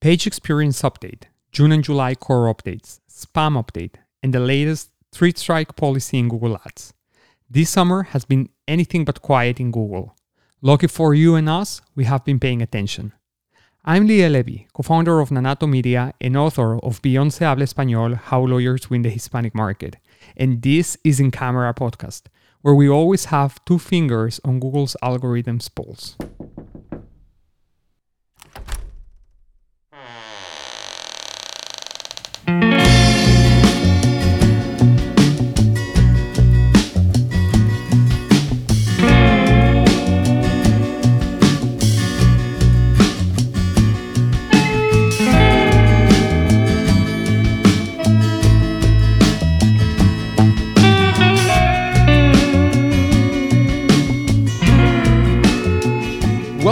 Page Experience Update, June and July Core Updates, Spam Update, and the latest three strike policy in Google Ads. This summer has been anything but quiet in Google. Lucky for you and us, we have been paying attention. I'm Liel Levy, co founder of Nanato Media and author of Beyond Se Habla Español How Lawyers Win the Hispanic Market. And this is In Camera Podcast, where we always have two fingers on Google's algorithm's pulse.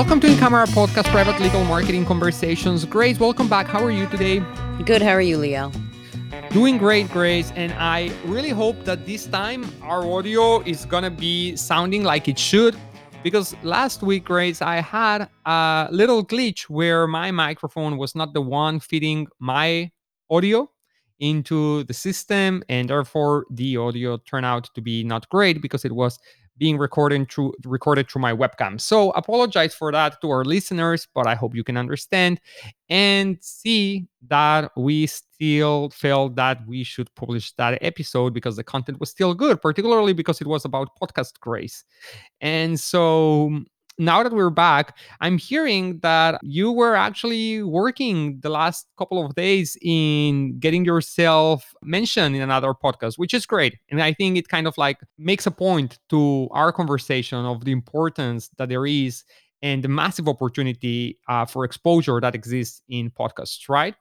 Welcome to In Camera Podcast, Private Legal Marketing Conversations. Grace, welcome back. How are you today? Good. How are you, Leo? Doing great, Grace. And I really hope that this time our audio is going to be sounding like it should. Because last week, Grace, I had a little glitch where my microphone was not the one feeding my audio into the system. And therefore, the audio turned out to be not great because it was being recorded through recorded through my webcam. So apologize for that to our listeners, but I hope you can understand and see that we still felt that we should publish that episode because the content was still good, particularly because it was about podcast grace. And so now that we're back, I'm hearing that you were actually working the last couple of days in getting yourself mentioned in another podcast, which is great. And I think it kind of like makes a point to our conversation of the importance that there is and the massive opportunity uh, for exposure that exists in podcasts, right?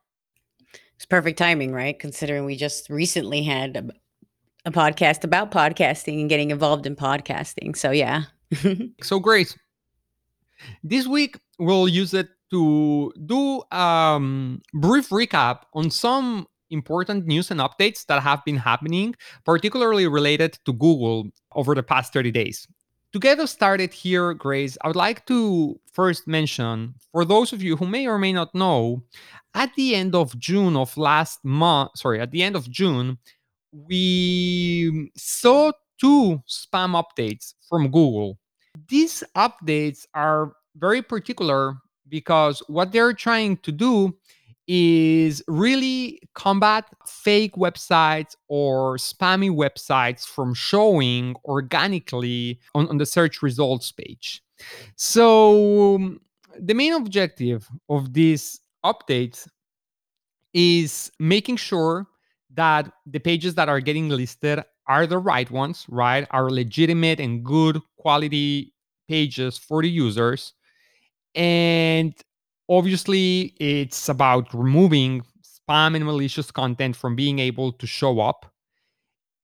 It's perfect timing, right? Considering we just recently had a, a podcast about podcasting and getting involved in podcasting. So, yeah. so, great. This week, we'll use it to do a um, brief recap on some important news and updates that have been happening, particularly related to Google over the past 30 days. To get us started here, Grace, I would like to first mention for those of you who may or may not know, at the end of June of last month, sorry, at the end of June, we saw two spam updates from Google these updates are very particular because what they're trying to do is really combat fake websites or spammy websites from showing organically on, on the search results page. So, um, the main objective of these updates is making sure that the pages that are getting listed are the right ones, right? Are legitimate and good quality pages for the users. And obviously, it's about removing spam and malicious content from being able to show up.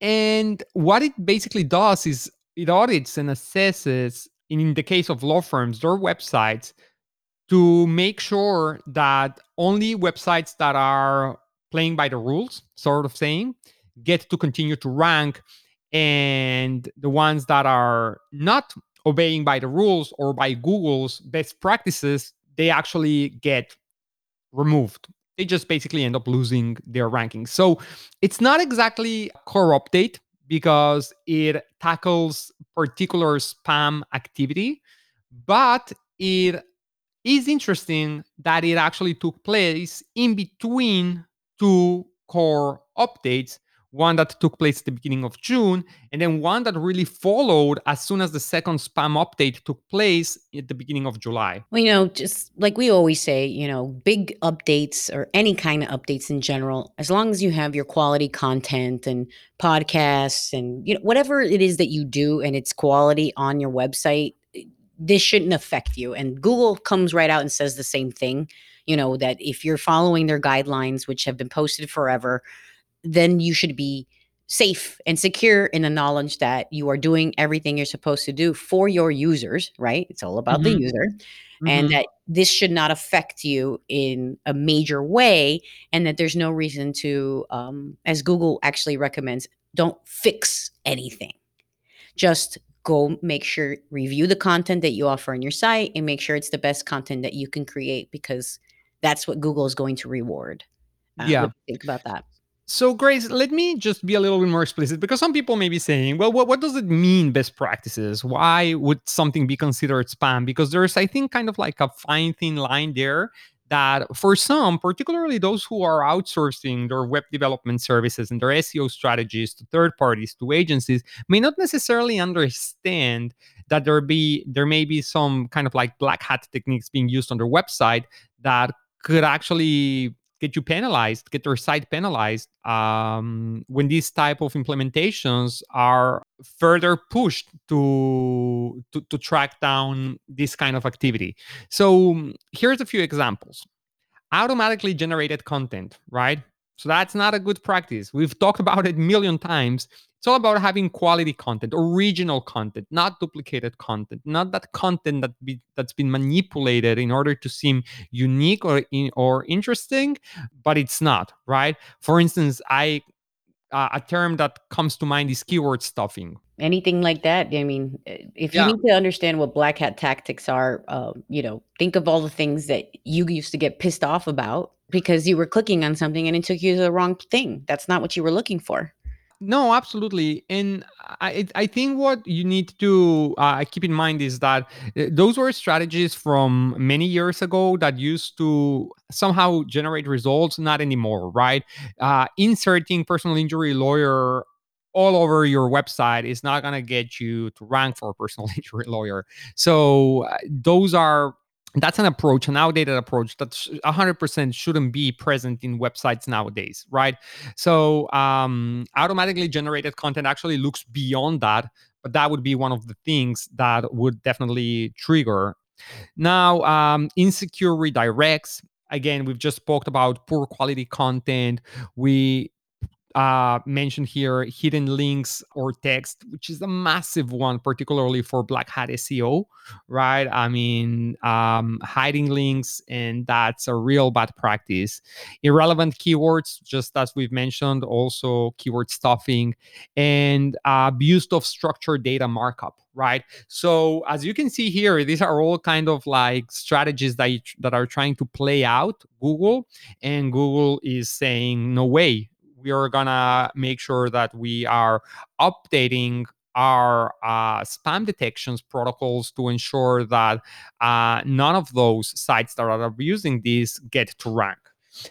And what it basically does is it audits and assesses, in the case of law firms, their websites to make sure that only websites that are playing by the rules, sort of saying, get to continue to rank and the ones that are not obeying by the rules or by Google's best practices, they actually get removed. They just basically end up losing their rankings. So it's not exactly a core update because it tackles particular spam activity, but it is interesting that it actually took place in between two core updates one that took place at the beginning of June, and then one that really followed as soon as the second spam update took place at the beginning of July. Well, you know, just like we always say, you know, big updates or any kind of updates in general, as long as you have your quality content and podcasts and you know whatever it is that you do and it's quality on your website, this shouldn't affect you. And Google comes right out and says the same thing, you know, that if you're following their guidelines which have been posted forever, then you should be safe and secure in the knowledge that you are doing everything you're supposed to do for your users, right? It's all about mm-hmm. the user. Mm-hmm. And that this should not affect you in a major way, and that there's no reason to, um, as Google actually recommends, don't fix anything. Just go make sure, review the content that you offer on your site and make sure it's the best content that you can create because that's what Google is going to reward. Uh, Yeah. What do you think about that? So, Grace, let me just be a little bit more explicit because some people may be saying, well, what, what does it mean, best practices? Why would something be considered spam? Because there's, I think, kind of like a fine, thin line there that for some, particularly those who are outsourcing their web development services and their SEO strategies to third parties, to agencies, may not necessarily understand that there be there may be some kind of like black hat techniques being used on their website that could actually get you penalized, get your site penalized um, when these type of implementations are further pushed to, to to track down this kind of activity. So here's a few examples. Automatically generated content, right? So that's not a good practice. We've talked about it a million times. It's all about having quality content, original content, not duplicated content, not that content that be, that's been manipulated in order to seem unique or in, or interesting, but it's not, right? For instance, I uh, a term that comes to mind is keyword stuffing. Anything like that? I mean, uh, if you Yeah. need to understand what black hat tactics are, um, you know, think of all the things that you used to get pissed off about because you were clicking on something and it took you to the wrong thing. That's not what you were looking for. No, absolutely, and I I think what you need to uh, keep in mind is that uh, those were strategies from many years ago that used to somehow generate results. Not anymore, right? Uh, inserting personal injury lawyer all over your website is not going to get you to rank for a personal injury lawyer. So uh, those are that's an approach, an outdated approach that 100% shouldn't be present in websites nowadays, right? So um, automatically generated content actually looks beyond that, but that would be one of the things that would definitely trigger. Now, um, insecure redirects. Again, we've just talked about poor quality content. We uh, mentioned here hidden links or text, which is a massive one, particularly for Black Hat SEO, right? I mean, um, hiding links, and that's a real bad practice. Irrelevant keywords, just as we've mentioned, also keyword stuffing, and uh, abuse of structured data markup, right? So as you can see here, these are all kind of like strategies that you, that are trying to play out Google, and Google is saying no way we are gonna make sure that we are updating our uh, spam detections protocols to ensure that uh, none of those sites that are abusing these get to rank.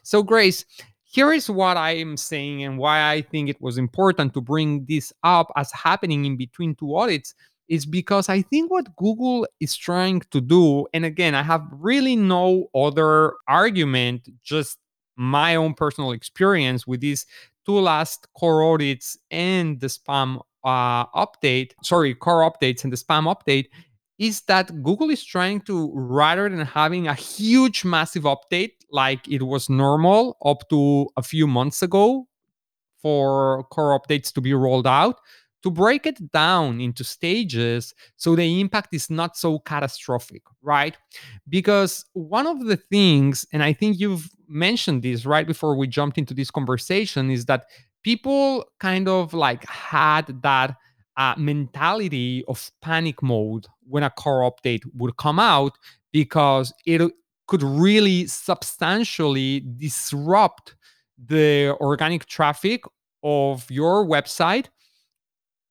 So, Grace, here is what I am saying and why I think it was important to bring this up as happening in between two audits is because I think what Google is trying to do, and again, I have really no other argument, just my own personal experience with these two last core audits and the spam uh, update, sorry, core updates and the spam update, is that Google is trying to, rather than having a huge, massive update like it was normal up to a few months ago for core updates to be rolled out, to break it down into stages so the impact is not so catastrophic, right? Because one of the things, and I think you've mentioned this right before we jumped into this conversation, is that people kind of like had that uh, mentality of panic mode when a core update would come out because it could really substantially disrupt the organic traffic of your website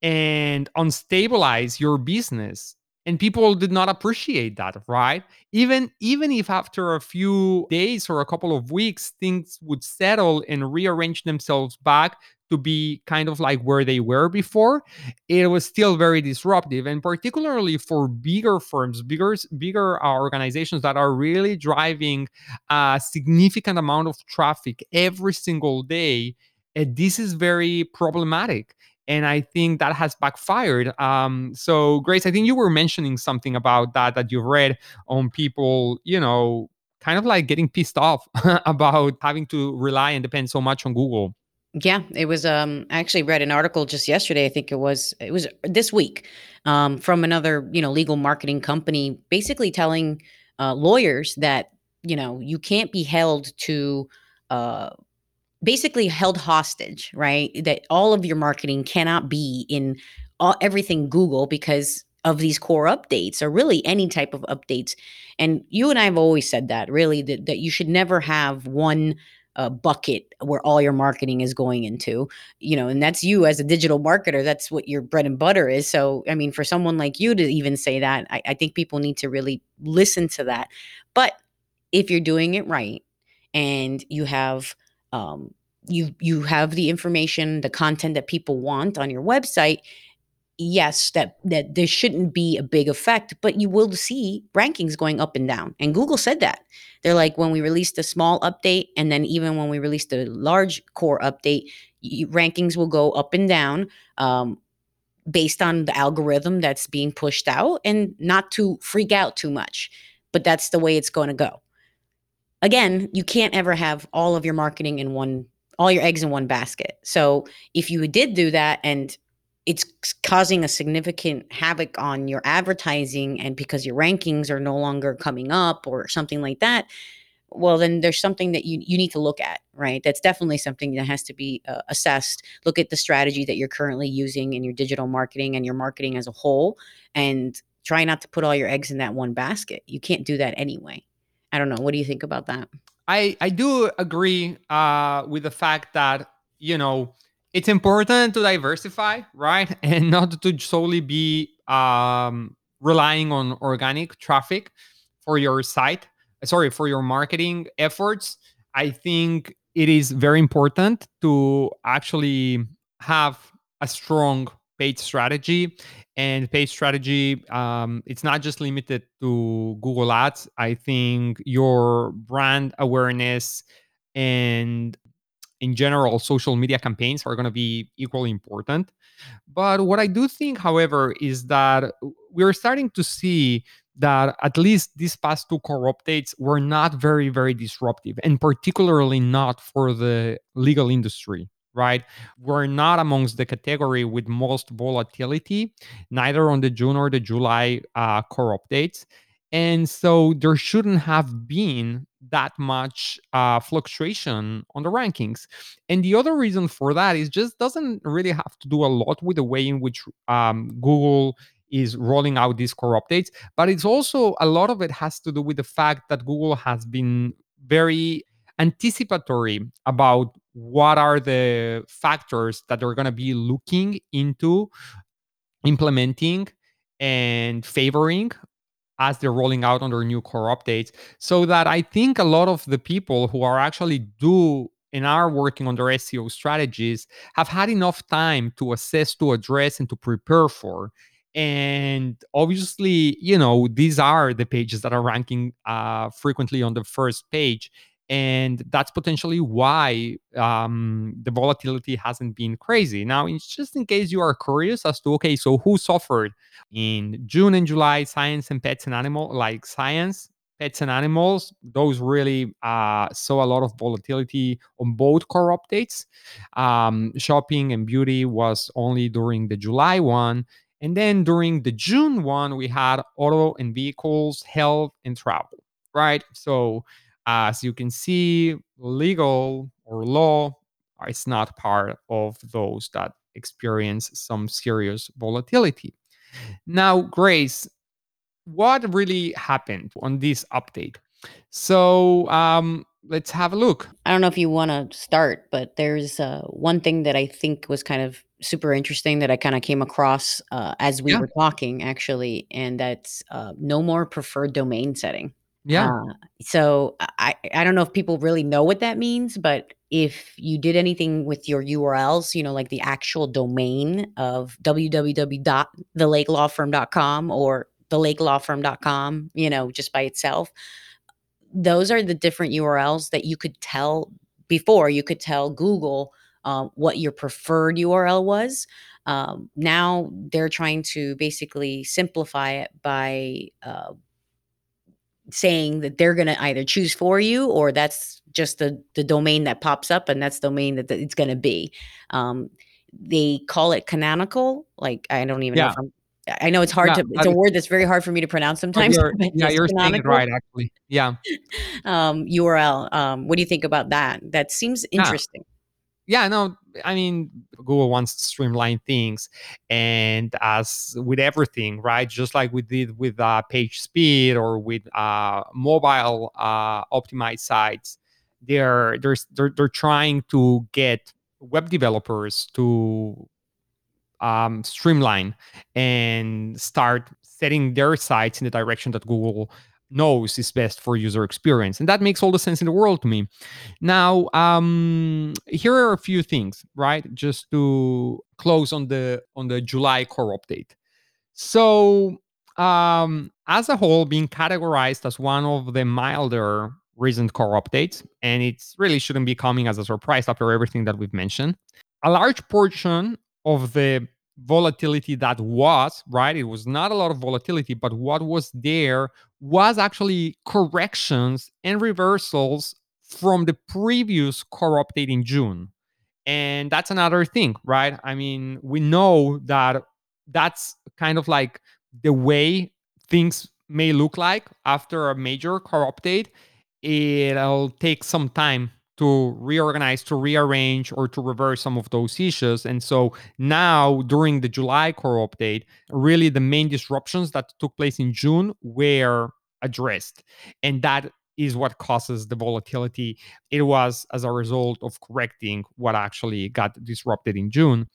and unstabilize your business. And people did not appreciate that right? Even even if after a few days or a couple of weeks things would settle and rearrange themselves back to be kind of like where they were before it was still very disruptive. And particularly for bigger firms bigger bigger uh, organizations that are really driving a significant amount of traffic every single day uh, this is very problematic and I think that has backfired. Um, so, Grace, I think you were mentioning something about that that you've read on people, you know, kind of like getting pissed off about having to rely and depend so much on Google. Yeah, it was. Um, I actually read an article just yesterday. I think it was. It was this week, um, from another you know legal marketing company, basically telling uh, lawyers that you know you can't be held to. Uh, basically held hostage, right? That all of your marketing cannot be in all, everything Google because of these core updates or really any type of updates. And you and I have always said that really that, that you should never have one uh, bucket where all your marketing is going into, you know, and that's you as a digital marketer. That's what your bread and butter is. So, I mean, for someone like you to even say that, I, I think people need to really listen to that. But if you're doing it right and you have, um, you you have the information, the content that people want on your website, yes, that that there shouldn't be a big effect, but you will see rankings going up and down. And Google said that. They're like when we released a small update and then even when we released a large core update, you, rankings will go up and down um, based on the algorithm that's being pushed out and not to freak out too much. But that's the way it's going to go. Again, you can't ever have all of your marketing in one all your eggs in one basket. So if you did do that and it's causing a significant havoc on your advertising and because your rankings are no longer coming up or something like that well then there's something that you, you need to look at right? That's definitely something that has to be uh, assessed. Look at the strategy that you're currently using in your digital marketing and your marketing as a whole and try not to put all your eggs in that one basket. You can't do that anyway i don't know what do you think about that i i do agree uh, with the fact that you know it's important to diversify, right? And not to solely be um, relying on organic traffic for your site, sorry, for your marketing efforts. I think it is very important to actually have a strong paid strategy and paid strategy um, it's not just limited to google ads i think your brand awareness and in general, social media campaigns are going to be equally important. But what I do think, however, is that we're starting to see that at least these past two core updates were not very, very disruptive, and particularly not for the legal industry right? We're not amongst the category with most volatility, neither on the June or the July uh, core updates. And so there shouldn't have been that much uh, fluctuation on the rankings. And the other reason for that is just doesn't really have to do a lot with the way in which um, Google is rolling out these core updates, but it's also a lot of it has to do with the fact that Google has been very anticipatory about what are the factors that they're going to be looking into implementing and favoring as they're rolling out on their new core updates. So that I think a lot of the people who are actually do and are working on their SEO strategies have had enough time to assess, to address, and to prepare for. And obviously, you know, these are the pages that are ranking uh, frequently on the first page and that's potentially why um, the volatility hasn't been crazy. Now, just in case you are curious as to okay, so who suffered in June and July? Science and pets and animal, like science, pets and animals. Those really uh, saw a lot of volatility on both core updates. Um, shopping and beauty was only during the July one. And then during the June one, we had auto and vehicles, health, and travel, right? So as you can see, legal or law is not part of those that experience some serious volatility. Now, Grace, what really happened on this update? So um, let's have a look. I don't know if you want to start, but there's uh, one thing that I think was kind of super interesting that I kind of came across uh, as we yeah. were talking, actually, and that's uh, no more preferred domain setting. Yeah. Uh, so I I don't know if people really know what that means, but if you did anything with your URLs, you know, like the actual domain of www.thelakelawfirm.com or thelakelawfirm.com, you know, just by itself, those are the different URLs that you could tell before. You could tell Google uh, what your preferred URL was. Um, now they're trying to basically simplify it by uh, saying that they're going to either choose for you or that's just the the domain that pops up and that's the domain that it's going to be. Um, they call it canonical like i don't even yeah. know i know it's hard yeah, to it's a word that's very hard for me to pronounce sometimes you're, yeah you're saying it right actually. Yeah. Um, url um, what do you think about that? That seems interesting yeah, no, I mean, Google wants to streamline things, and as with everything, right? Just like we did with uh, page speed or with uh, mobile uh, optimized sites, they're they're they're, they're trying to get web developers to um, streamline and start setting their sites in the direction that Google knows is best for user experience and that makes all the sense in the world to me. Now um here are a few things right? Just to close on the on the july core update. So um as a whole being categorized as one of the milder recent core updates and it really shouldn't be coming as a surprise after everything that we've mentioned a large portion of the volatility that was, right? It was not a lot of volatility, but what was there was actually corrections and reversals from the previous core update in June. And that's another thing, right? I mean, we know that that's kind of like the way things may look like after a major core update. It'll take some time to reorganize, to rearrange, or to reverse some of those issues. And so now, during the July core update, really the main disruptions that took place in June were addressed. And that is what causes the volatility. It was as a result of correcting what actually got disrupted in June.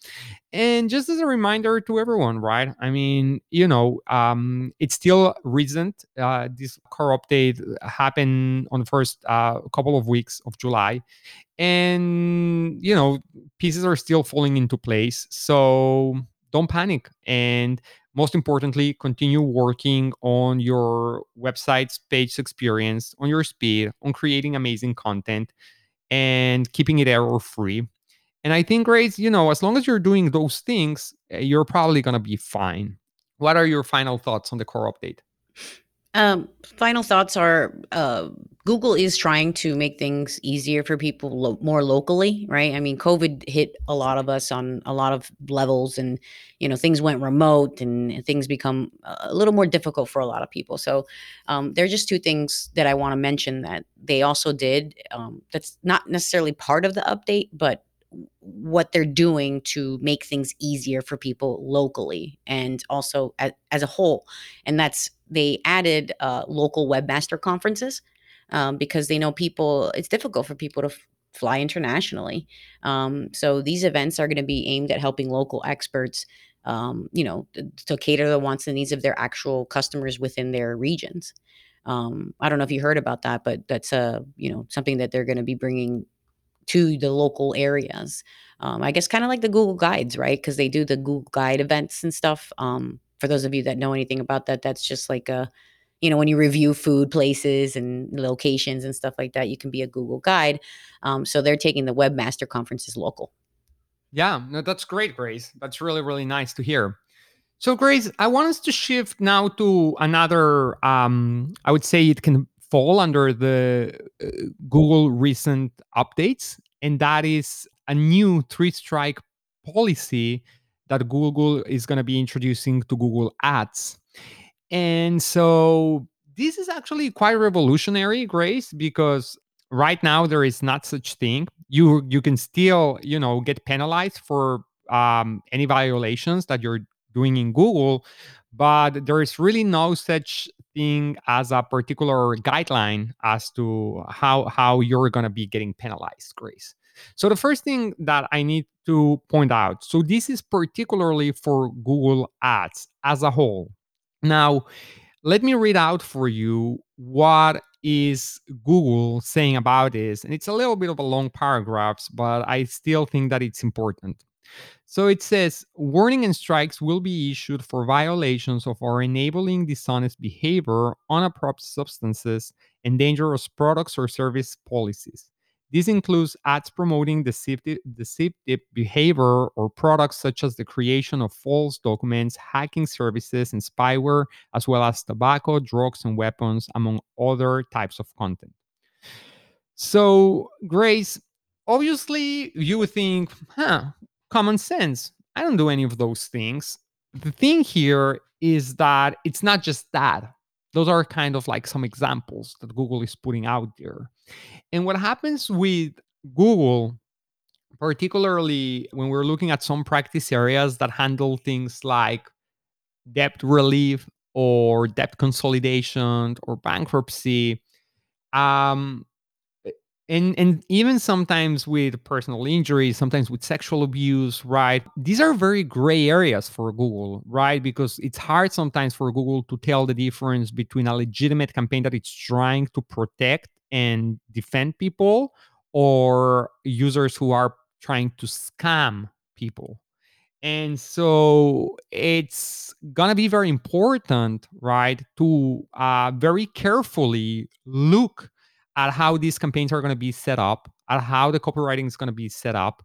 And just as a reminder to everyone, right? I mean, you know, um, it's still recent. Uh, this core update happened on the first uh, couple of weeks of July. And, you know, pieces are still falling into place. So don't panic. And most importantly, continue working on your website's page experience, on your speed, on creating amazing content, and keeping it error free. And I think, Grace, you know, as long as you're doing those things, eh, you're probably going to be fine. What are your final thoughts on the core update? Um, final thoughts are uh, Google is trying to make things easier for people lo- more locally, right? I mean, COVID hit a lot of us on a lot of levels, and you know, things went remote, and things become a little more difficult for a lot of people. So, um, there are just two things that I want to mention that they also did. Um, that's not necessarily part of the update, but what they're doing to make things easier for people locally and also as, as a whole. And that's they added uh, local webmaster conferences um, because they know people, it's difficult for people to f- fly internationally. Um, so these events are going to be aimed at helping local experts. Um, you know, to, cater the wants and needs of their actual customers within their regions. Um, I don't know if you heard about that, but that's a you know something that they're going to be bringing to the local areas. Um, I guess kind of like the Google Guides, right? Because they do the Google Guide events and stuff. Um, for those of you that know anything about that, that's just like a, you know, when you review food places and locations and stuff like that, you can be a Google Guide. Um, so they're taking the Webmaster conferences local. Yeah, no, that's great, Grace. That's really, really nice to hear. So, Grace, I want us to shift now to another. Um, I would say it can fall under the uh, Google recent updates, and that is a new three strike policy that Google is going to be introducing to Google Ads. And so this is actually quite revolutionary, Grace, because right now there is not such thing. You you can still, you know, get penalized for um, any violations that you're doing in Google, but there is really no such thing as a particular guideline as to how how you're going to be getting penalized grace. So the first thing that i need to point out so this is particularly for google ads as a whole. Now let me read out for you what is google saying about this and it's a little bit of a long paragraphs but i still think that it's important so it says warning and strikes will be issued for violations of or enabling dishonest behavior, unappropriate substances, and dangerous products or service policies. This includes ads promoting deceptive, deceptive behavior or products such as the creation of false documents, hacking services, and spyware, as well as tobacco, drugs, and weapons, among other types of content. So, Grace, obviously you would think, huh, common sense. I don't do any of those things. The thing here is that it's not just that. Those are kind of like some examples that Google is putting out there. And what happens with Google particularly when we're looking at some practice areas that handle things like debt relief or debt consolidation or bankruptcy. Um, and and even sometimes with personal injury sometimes with sexual abuse right? These are very gray areas for google right? Because it's hard sometimes for google to tell the difference between a legitimate campaign that it's trying to protect and defend people or users who are trying to scam people. And so it's to be very important, right, to uh, very carefully look at how these campaigns are going to be set up, at how the copywriting is going to be set up,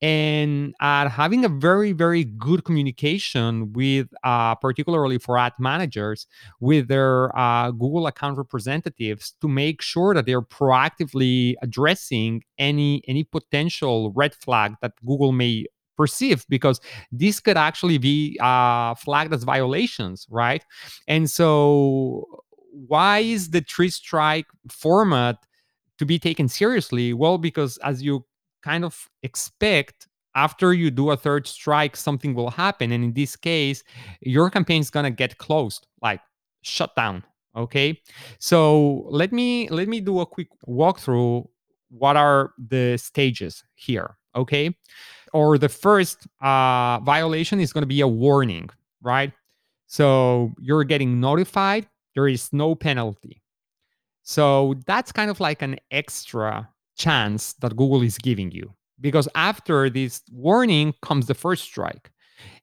and at having a very, very good communication with, uh, particularly for ad managers, with their uh, Google account representatives to make sure that they're proactively addressing any any potential red flag that Google may perceive because this could actually be uh, flagged as violations, right? And so, why is the three strike format to be taken seriously? Well, because as you kind of expect, after you do a third strike, something will happen. And in this case, your campaign is gonna get closed, like shut down. Okay. So let me let me do a quick walkthrough. What are the stages here? Okay or the first uh, violation is to be a warning, right? So you're getting notified. There is no penalty. So that's kind of like an extra chance that Google is giving you because after this warning comes the first strike.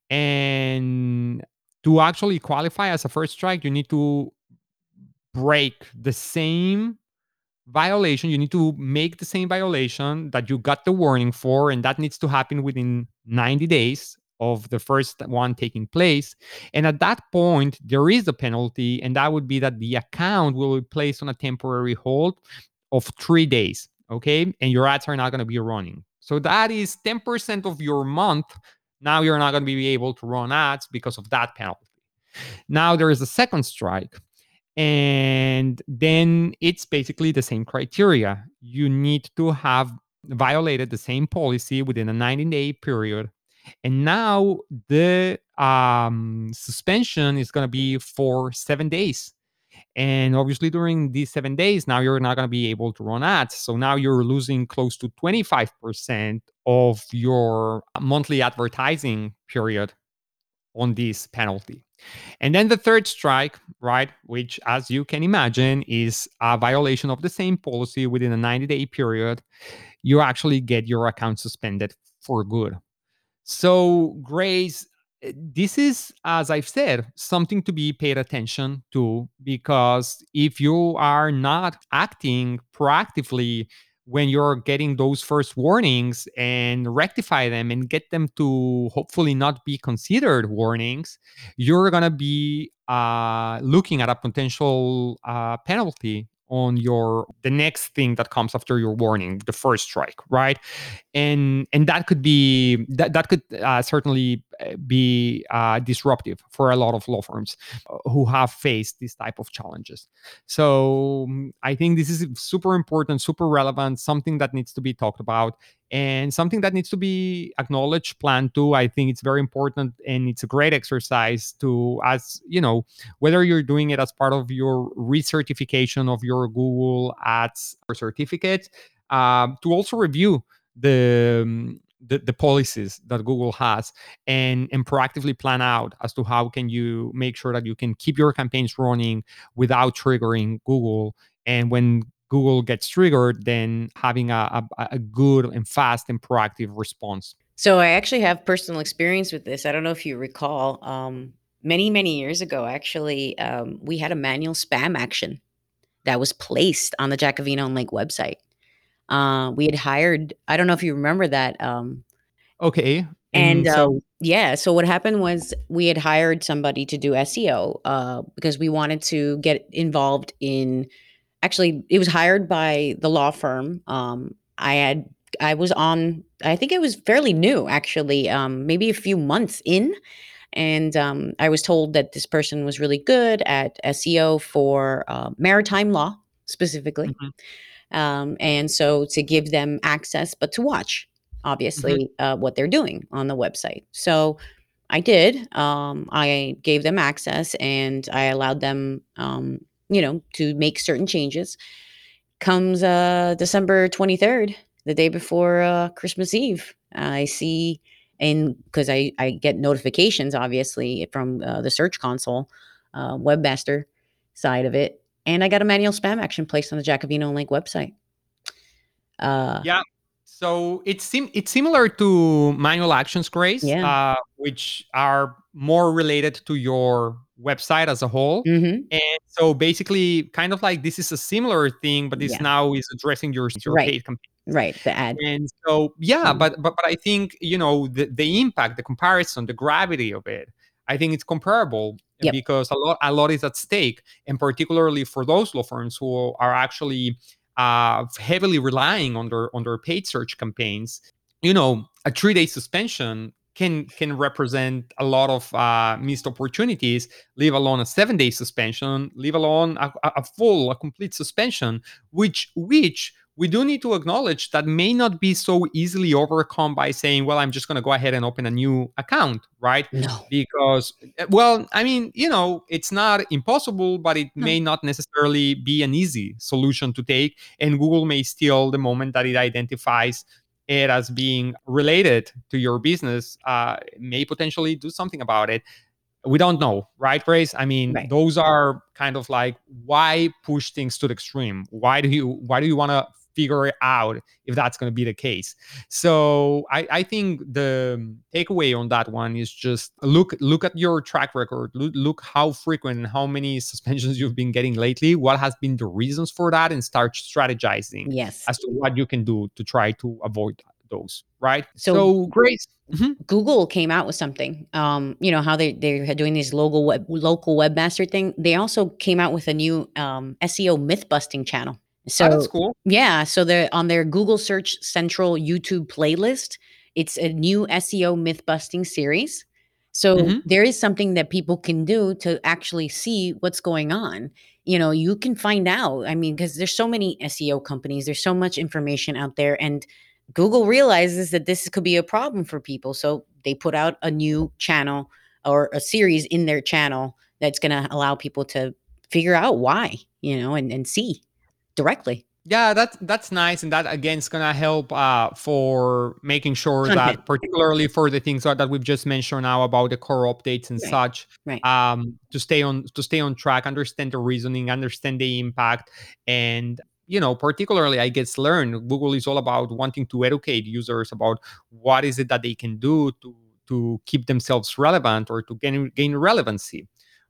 And to actually qualify as a first strike, you need to break the same violation, you need to make the same violation that you got the warning for, and that needs to happen within 90 days of the first one taking place. And at that point, there is a penalty, and that would be that the account will be placed on a temporary hold of three days. Okay. And your ads are not going to be running. So that is 10% of your month. Now you're not going to be able to run ads because of that penalty. Now there is a second strike and then it's basically the same criteria. You need to have violated the same policy within a 90 day period. And now the um, suspension is going to be for seven days. And obviously, during these seven days, now you're not going to be able to run ads. So now you're losing close to 25% of your monthly advertising period on this penalty. And then the third strike, right, which, as you can imagine, is a violation of the same policy within a 90 day period, you actually get your account suspended for good. So, Grace, eh, this is, as I've said, something to be paid attention to because if you are not acting proactively when you're getting those first warnings and rectify them and get them to hopefully not be considered warnings, you're going to be uh, looking at a potential uh, penalty on your the next thing that comes after your warning the first strike right? And and that could be that, that could uh, certainly be uh, disruptive for a lot of law firms uh, who have faced these type of challenges. So mm, i think this is super important super relevant something that needs to be talked about and something that needs to be acknowledged planned too. I think it's very important and it's a great exercise to as you know whether you're doing it as part of your recertification of your google ads certificate um, to also review the, um, the the policies that google has and and proactively plan out as to how can you make sure that you can keep your campaigns running without triggering google and when Google gets triggered, then having a, a, a good and fast and proactive response. So I actually have personal experience with this. I don't know if you recall, um, many many years ago, actually, um, we had a manual spam action that was placed on the Jacobino and Lake website. Uh, we had hired. I don't know if you remember that. Um, okay. and, and so, uh, yeah, so what happened was we had hired somebody to do SEO uh, because we wanted to get involved in actually it was hired by the law firm. Um, I had I was on I think it was fairly new actually, um, maybe a few months in. And um, I was told that this person was really good at SEO for uh, maritime law specifically. Mm-hmm. Um, and so to give them access, but to watch. obviously, uh, what they're doing on the website. So I did. Um, I gave them access and I allowed them, um, you know, to make certain changes. Comes uh, December 23rd, the day before uh, Christmas Eve, I see, and because I, I get notifications, obviously, from uh, the Search Console, uh, Webmaster side of it, and I got a manual spam action placed on the Jacobino Link website. Uh, yeah. So it's sim- it's similar to manual actions, Grace, Yeah. uh, which are more related to your website as a whole. mhm, And so basically, kind of like this is a similar thing, but this Yeah. now is addressing your your Right. paid campaign. Right. The ad. And so, yeah, Mm. but but but I think you know the the impact, the comparison, the gravity of it. I think it's comparable Yep. because a lot a lot is at stake, and particularly for those law firms who are actually uh, heavily relying on their on their paid search campaigns. You know, a three day suspension can can represent a lot of uh, missed opportunities. Leave alone a seven day suspension. Leave alone a, a a full, a complete suspension, which which we do need to acknowledge that may not be so easily overcome by saying, well, I'm just going to go ahead and open a new account, right? No. Because, uh, well, I mean, you know, it's not impossible, but it No. may not necessarily be an easy solution to take. And Google may still, the moment that it identifies it as being related to your business, uh, may potentially do something about it. We don't know, right, Grace? I mean, Right. those are kind of like why push things to the extreme? Why do you why do you want to figure it out if that's going to be the case? So I, I think the takeaway on that one is just look look at your track record. Look, look how frequent and how many suspensions you've been getting lately. What has been the reasons for that, and start strategizing Yes. as to what you can do to try to avoid those. Right. So- So, Grace. Mhm. Google came out with something. Um, you know how they they're doing this local web, local webmaster thing. They also came out with a new um, SEO myth busting channel. So Oh, that's cool. yeah, so they're on their Google Search Central YouTube playlist. It's a new SEO myth busting series. So Mhm. there is something that people can do to actually see what's going on. You know, you can find out. I mean, because there's so many SEO companies, there's so much information out there, and Google realizes that this could be a problem for people. So they put out a new channel or a series in their channel that's going to allow people to figure out why, you know, and, and see directly. Yeah, that's that's nice, and that again is gonna help uh, for making sure Content. that, particularly for the things that, that we've just mentioned now about the core updates and Right, such, right. um, to stay on to stay on track, understand the reasoning, understand the impact, and you know, particularly, I guess, learn. Google is all about wanting to educate users about what is it that they can do to to keep themselves relevant or to gain gain relevancy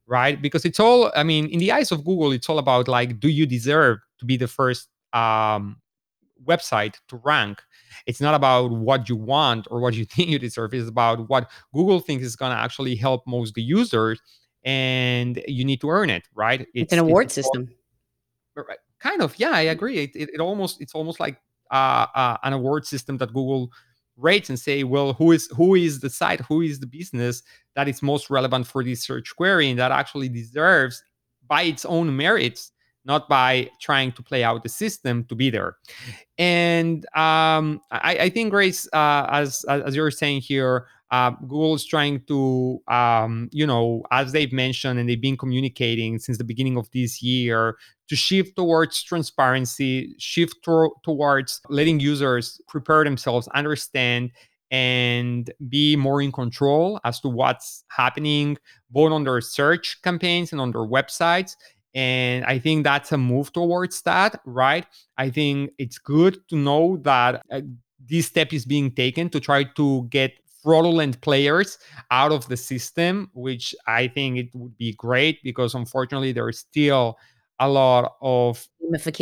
right? Because it's all i mean in the eyes of google it's all about like do you deserve to be the first um, website to rank? It's not about what you want or what you think you deserve. It's about what google thinks is going to actually help most the users and you need to earn it right? It's, an award all- system. Right. kind of yeah i agree. It, it, it almost it's almost like uh, uh, an award system that google rates and say well who is who is the site? Who is the business that is most relevant for this search query and that actually deserves by its own merits not by trying to play out the system to be there. And um, I, I think grace uh, as as you're saying here uh, Google is trying to, um, you know, as they've mentioned and they've been communicating since the beginning of this year, to shift towards transparency, shift to- towards letting users prepare themselves, understand, and be more in control as to what's happening both on their search campaigns and on their websites. And I think that's a move towards that, right? I think it's good to know that uh, this step is being taken to try to get fraudulent players out of the system, which I think it would be great because unfortunately there's still a lot of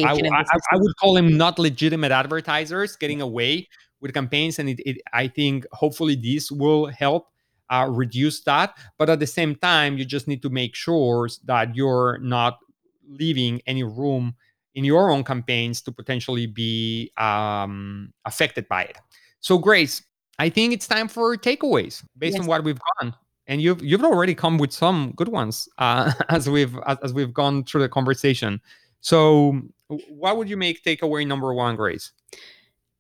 I, I- I- I would call them not legitimate advertisers getting away with campaigns, and it, it, I think hopefully this will help uh, reduce that. But at the same time, you just need to make sure that you're not leaving any room in your own campaigns to potentially be um, affected by it. So, Grace, I think it's time for takeaways based on what we've gone. And you've you've already come with some good ones uh, as we've as, as we've gone through the conversation. So, what would you make takeaway number one, Grace?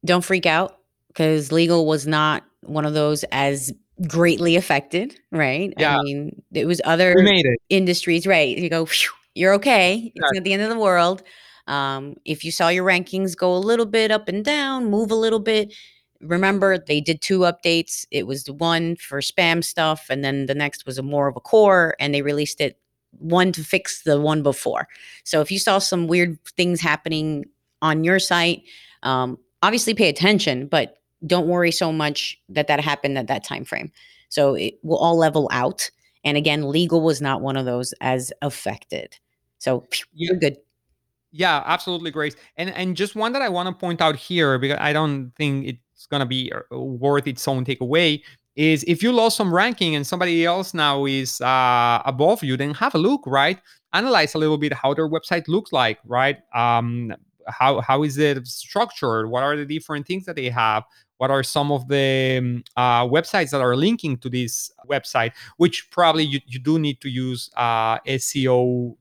Don't freak out. Because legal was not one of those as greatly affected, right? Yeah. I mean, it was other it. industries, right? You go, "Phew, you're okay. It's not the end of the world. Um, if you saw your rankings go a little bit up and down, move a little bit, remember they did two updates. It was the one for spam stuff, and then the next was a more of a core, and they released it one to fix the one before. So if you saw some weird things happening on your site, um, obviously pay attention, but don't worry so much that that happened at that time frame. So it will all level out. And again, legal was not one of those as affected. So phew, Yeah. you're good. Yeah, absolutely, Grace. And and just one that I want to point out here because I don't think it's gonna be uh, worth its own takeaway is if you lost some ranking and somebody else now is uh, above you, then have a look, right? Analyze a little bit how their website looks like, right? Um, how how is it structured? What are the different things that they have? What are some of the um, uh, websites that are linking to this website? Which probably you, you do need to use uh, SEO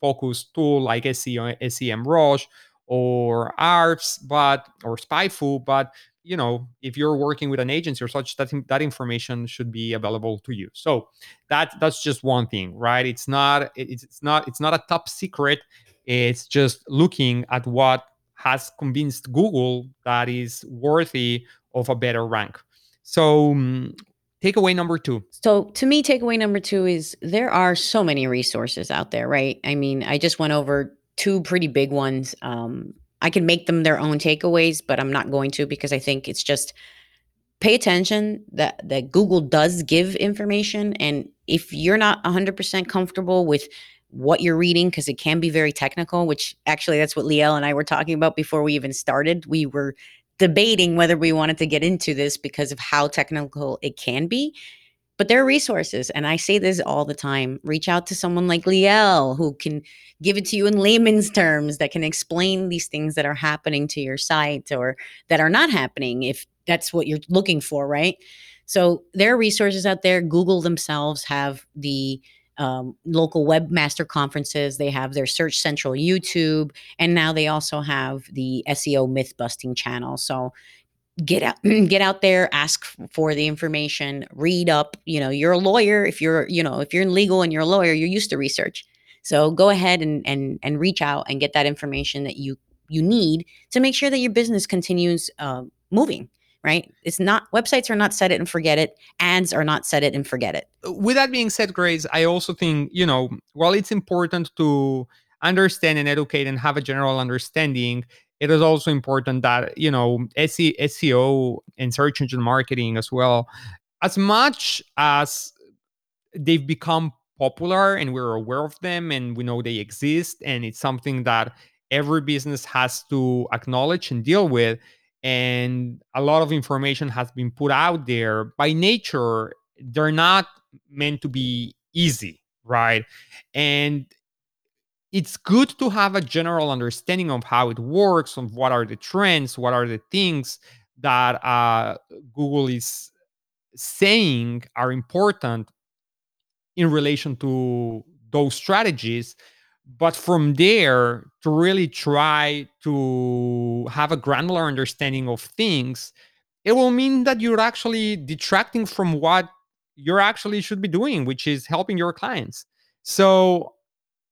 focused tool like SEO, SEMrush or Ahrefs, but or SpyFu, but you know, if you're working with an agency or such, that that information should be available to you. So that that's just one thing, right? It's not it's, it's not it's not a top secret. It's just looking at what has convinced Google that is worthy of a better rank. So um, takeaway number two. So to me, takeaway number two is there are so many resources out there, right? I mean, I just went over two pretty big ones. Um, I can make them their own takeaways, but I'm not going to because I think it's just pay attention that that Google does give information and if you're not 100% comfortable with what you're reading because it can be very technical, which actually that's what Liel and I were talking about before we even started. We were debating whether we wanted to get into this because of how technical it can be. But there are resources, and I say this all the time. Reach out to someone like Liel who can give it to you in layman's terms that can explain these things that are happening to your site or that are not happening if that's what you're looking for, right? So there are resources out there. Google themselves have the um, local webmaster conferences. They have their Search Central YouTube, and now they also have the SEO myth busting channel. So get out get out there ask for the information read up you know you're a lawyer if you're you know if you're in legal and you're a lawyer you're used to research so go ahead and and and reach out and get that information that you you need to make sure that your business continues uh, moving right? It's not websites are not set it and forget it. Ads are not set it and forget it. Uh, with that being said, Grace, I also think, you know, while it's important to understand and educate and have a general understanding, it is also important that, you know, SEO and search engine marketing as well, as much as they've become popular and we're aware of them and we know they exist and it's something that every business has to acknowledge and deal with and a lot of information has been put out there by nature they're not meant to be easy, right? And it's good to have a general understanding of how it works, of what are the trends, what are the things that uh, Google is saying are important in relation to those strategies. But from there, to really try to have a granular understanding of things, it will mean that you're actually detracting from what you're actually should be doing, which is helping your clients. So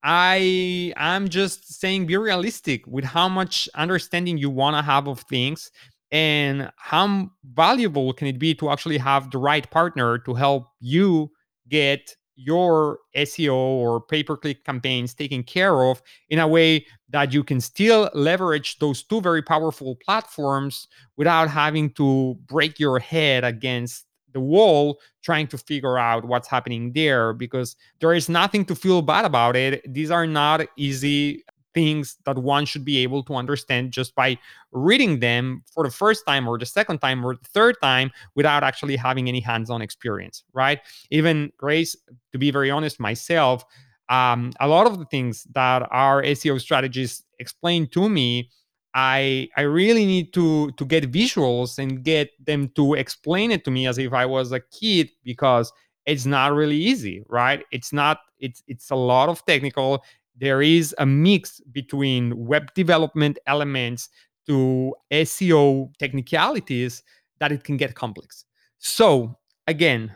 I i'm just saying be realistic with how much understanding you want to have of things and how valuable can it be to actually have the right partner to help you get your SEO or pay per click campaigns taken care of in a way that you can still leverage those two very powerful platforms without having to break your head against the wall trying to figure out what's happening there because there is nothing to feel bad about it. These are not easy things that one should be able to understand just by reading them for the first time or the second time or the third time without actually having any hands-on experience right even grace to be very honest myself um, a lot of the things that our seo strategists explain to me I I really need to to get visuals and get them to explain it to me as if I was a kid because it's not really easy, right? It's not it's it's a lot of technical. There is a mix between web development elements to SEO technicalities that it can get complex. So, again,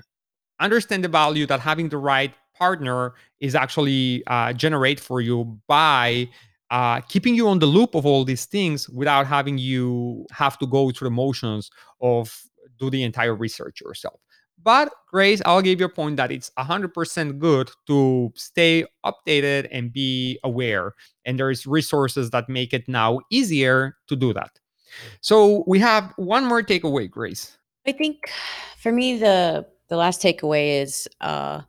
understand the value that having the right partner is actually uh, generate for you by uh, keeping you on the loop of all these things without having you have to go through the motions of do the entire research yourself. But Grace, I'll give you a point that it's 100% good to stay updated and be aware. And there's resources that make it now easier to do that. So we have one more takeaway, Grace. I think for me, the the last takeaway is uh,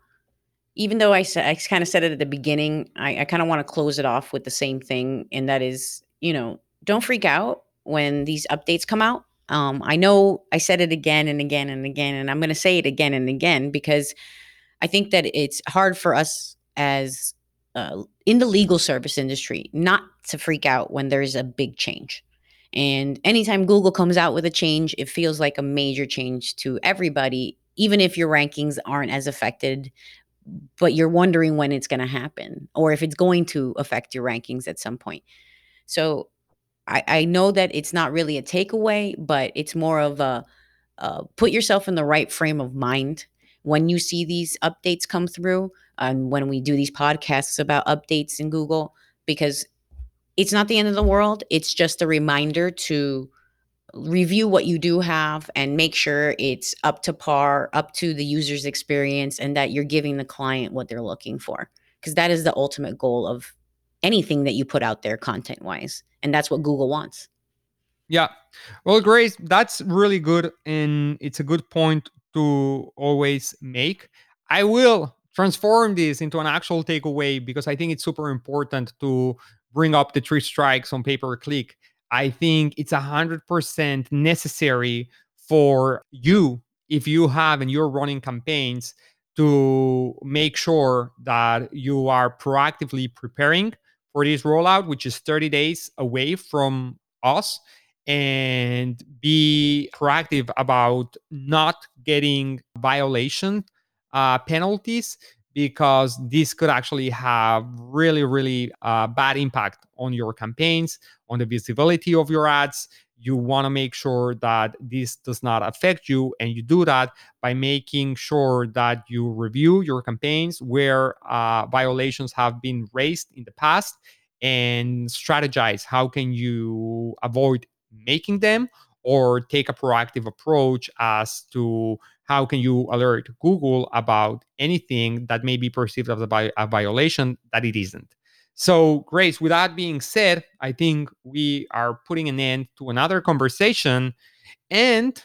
even though I I kind of said it at the beginning, I, I kind of want to close it off with the same thing, and that is, you know, don't freak out when these updates come out. Um, I know I said it again and again and again, and I'm going to say it again and again because I think that it's hard for us as uh, in the legal service industry not to freak out when there's a big change. And anytime Google comes out with a change, it feels like a major change to everybody, even if your rankings aren't as affected, but you're wondering when it's going to happen or if it's going to affect your rankings at some point. So I, I know that it's not really a takeaway, but it's more of a uh, put yourself in the right frame of mind when you see these updates come through and when we do these podcasts about updates in Google, because it's not the end of the world. It's just a reminder to review what you do have and make sure it's up to par, up to the user's experience, and that you're giving the client what they're looking for. Because that is the ultimate goal of anything that you put out there content wise. And that's what Google wants. Yeah. Well, Grace, that's really good. And it's a good point to always make. I will transform this into an actual takeaway because I think it's super important to bring up the three strikes on pay per click. I think it's a hundred percent necessary for you if you have and you're running campaigns to make sure that you are proactively preparing for this rollout, which is 30 days away from us, and be proactive about not getting violation uh, penalties because this could actually have really, really uh, bad impact on your campaigns, on the visibility of your ads. You want to make sure that this does not affect you. And you do that by making sure that you review your campaigns where uh, violations have been raised in the past and strategize how can you avoid making them or take a proactive approach as to how can you alert google about anything that may be perceived as a, a violation that it isn't so, Grace, with that being said, I think we are putting an end to another conversation and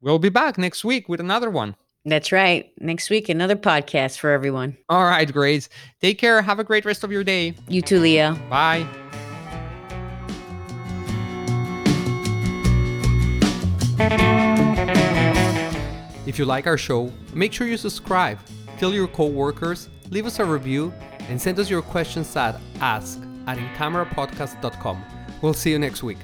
we'll be back next week with another one. That's right. Next week, another podcast for everyone. All right, Grace. Take care. Have a great rest of your day. You too, Liel. Bye. If you like our show, make sure you subscribe, tell your coworkers, leave us a review, and send us your questions at ask at incamerapodcast.com. We'll see you next week.